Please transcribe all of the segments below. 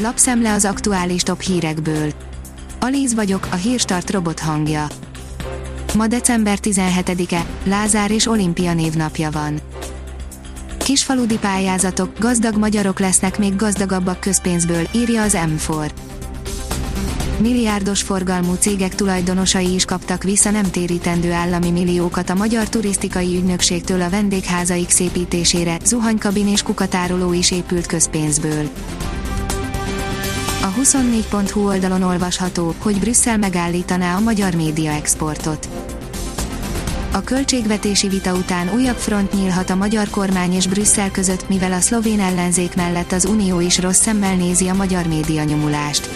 Lapszemle az aktuális top hírekből. Alíz vagyok, a hírstart robot hangja. Ma december 17-e, Lázár és Olimpia névnapja van. Kisfaludi pályázatok, gazdag magyarok lesznek még gazdagabbak közpénzből, írja az M4. Milliárdos forgalmú cégek tulajdonosai is kaptak vissza nem térítendő állami milliókat a Magyar Turisztikai Ügynökségtől a vendégházaik szépítésére, zuhanykabin és kukatároló is épült közpénzből. A 24.hu oldalon olvasható, hogy Brüsszel megállítaná a magyar média exportot. A költségvetési vita után újabb front nyílhat a magyar kormány és Brüsszel között, mivel a szlovén ellenzék mellett az Unió is rossz szemmel nézi a magyar média nyomulást.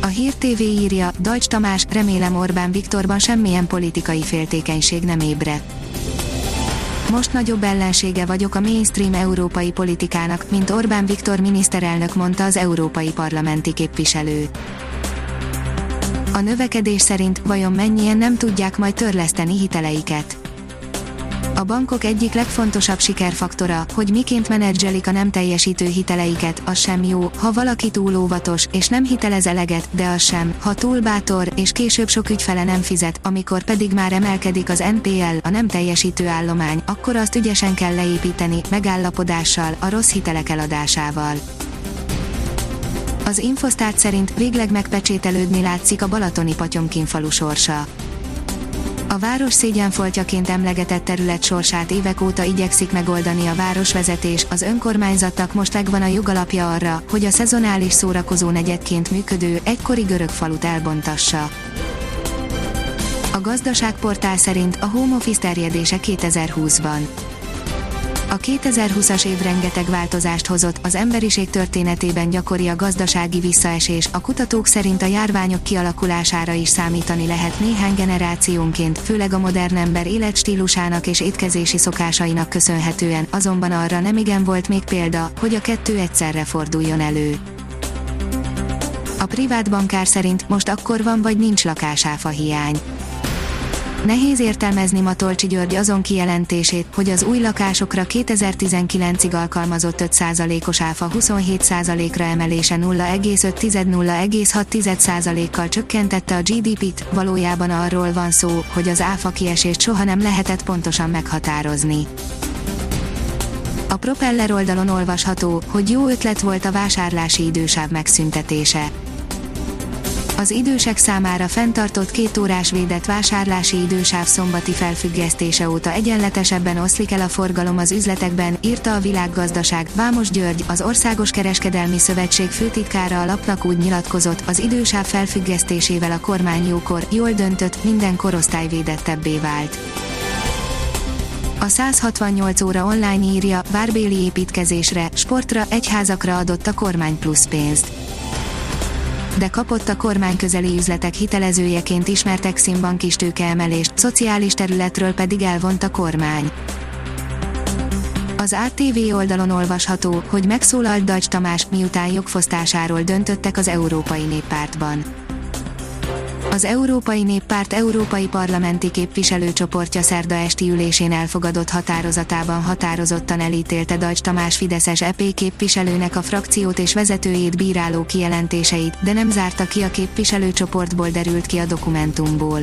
A Hír TV írja, Dajcs Tamás, remélem Orbán Viktorban semmilyen politikai féltékenység nem ébredt. Most nagyobb ellensége vagyok a mainstream európai politikának, mint Orbán Viktor miniszterelnök mondta az európai parlamenti képviselő. A növekedés szerint vajon mennyien nem tudják majd törleszteni hiteleiket. A bankok egyik legfontosabb sikerfaktora, hogy miként menedzselik a nem teljesítő hiteleiket, az sem jó, ha valaki túl óvatos, és nem hitelez eleget, de az sem, ha túl bátor, és később sok ügyfele nem fizet, amikor pedig már emelkedik az NPL, a nem teljesítő állomány, akkor azt ügyesen kell leépíteni, megállapodással, a rossz hitelek eladásával. Az Infosztát szerint végleg megpecsételődni látszik a balatoni Patyomkin falu sorsa. A város szégyenfoltjaként emlegetett terület sorsát évek óta igyekszik megoldani a városvezetés, az önkormányzatnak most megvan a jogalapja arra, hogy a szezonális szórakozó negyedként működő, egykori görög falut elbontassa. A gazdaságportál szerint a home office terjedése 2020-ban. A 2020-as év rengeteg változást hozott, az emberiség történetében gyakori a gazdasági visszaesés, a kutatók szerint a járványok kialakulására is számítani lehet néhány generációnként, főleg a modern ember életstílusának és étkezési szokásainak köszönhetően, azonban arra nem igen volt még példa, hogy a kettő egyszerre forduljon elő. A privát bankár szerint most akkor van vagy nincs lakásáfa hiány. Nehéz értelmezni Matolcsi György azon kijelentését, hogy az új lakásokra 2019-ig alkalmazott 5%-os áfa 27%-ra emelése 0,5-0,6%-kal csökkentette a GDP-t, valójában arról van szó, hogy az áfa kiesést soha nem lehetett pontosan meghatározni. A Propeller oldalon olvasható, hogy jó ötlet volt a vásárlási idősáv megszüntetése az idősek számára fenntartott két órás védett vásárlási idősáv szombati felfüggesztése óta egyenletesebben oszlik el a forgalom az üzletekben, írta a világgazdaság. Vámos György, az Országos Kereskedelmi Szövetség főtitkára a lapnak úgy nyilatkozott, az idősáv felfüggesztésével a kormány jókor, jól döntött, minden korosztály védettebbé vált. A 168 óra online írja, várbéli építkezésre, sportra, egyházakra adott a kormány plusz pénzt de kapott a kormány közeli üzletek hitelezőjeként ismert Eximbank is tőkeemelést, szociális területről pedig elvont a kormány. Az ATV oldalon olvasható, hogy megszólalt Dajcs Tamás, miután jogfosztásáról döntöttek az Európai Néppártban. Az Európai Néppárt Európai Parlamenti Képviselőcsoportja szerda esti ülésén elfogadott határozatában határozottan elítélte Dajcs Tamás Fideszes EP képviselőnek a frakciót és vezetőjét bíráló kijelentéseit, de nem zárta ki a képviselőcsoportból derült ki a dokumentumból.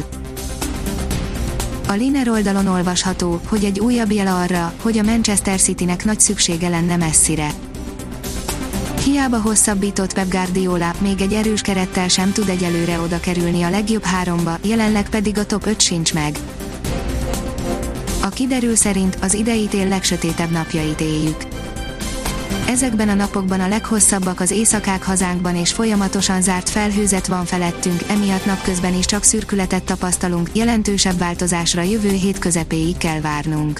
A Liner oldalon olvasható, hogy egy újabb jel arra, hogy a Manchester Citynek nagy szüksége lenne messzire Hiába hosszabbított Pep Guardiola, még egy erős kerettel sem tud egyelőre oda kerülni a legjobb háromba, jelenleg pedig a top 5 sincs meg. A kiderül szerint az idei tél legsötétebb napjait éljük. Ezekben a napokban a leghosszabbak az éjszakák hazánkban és folyamatosan zárt felhőzet van felettünk, emiatt napközben is csak szürkületet tapasztalunk, jelentősebb változásra jövő hét közepéig kell várnunk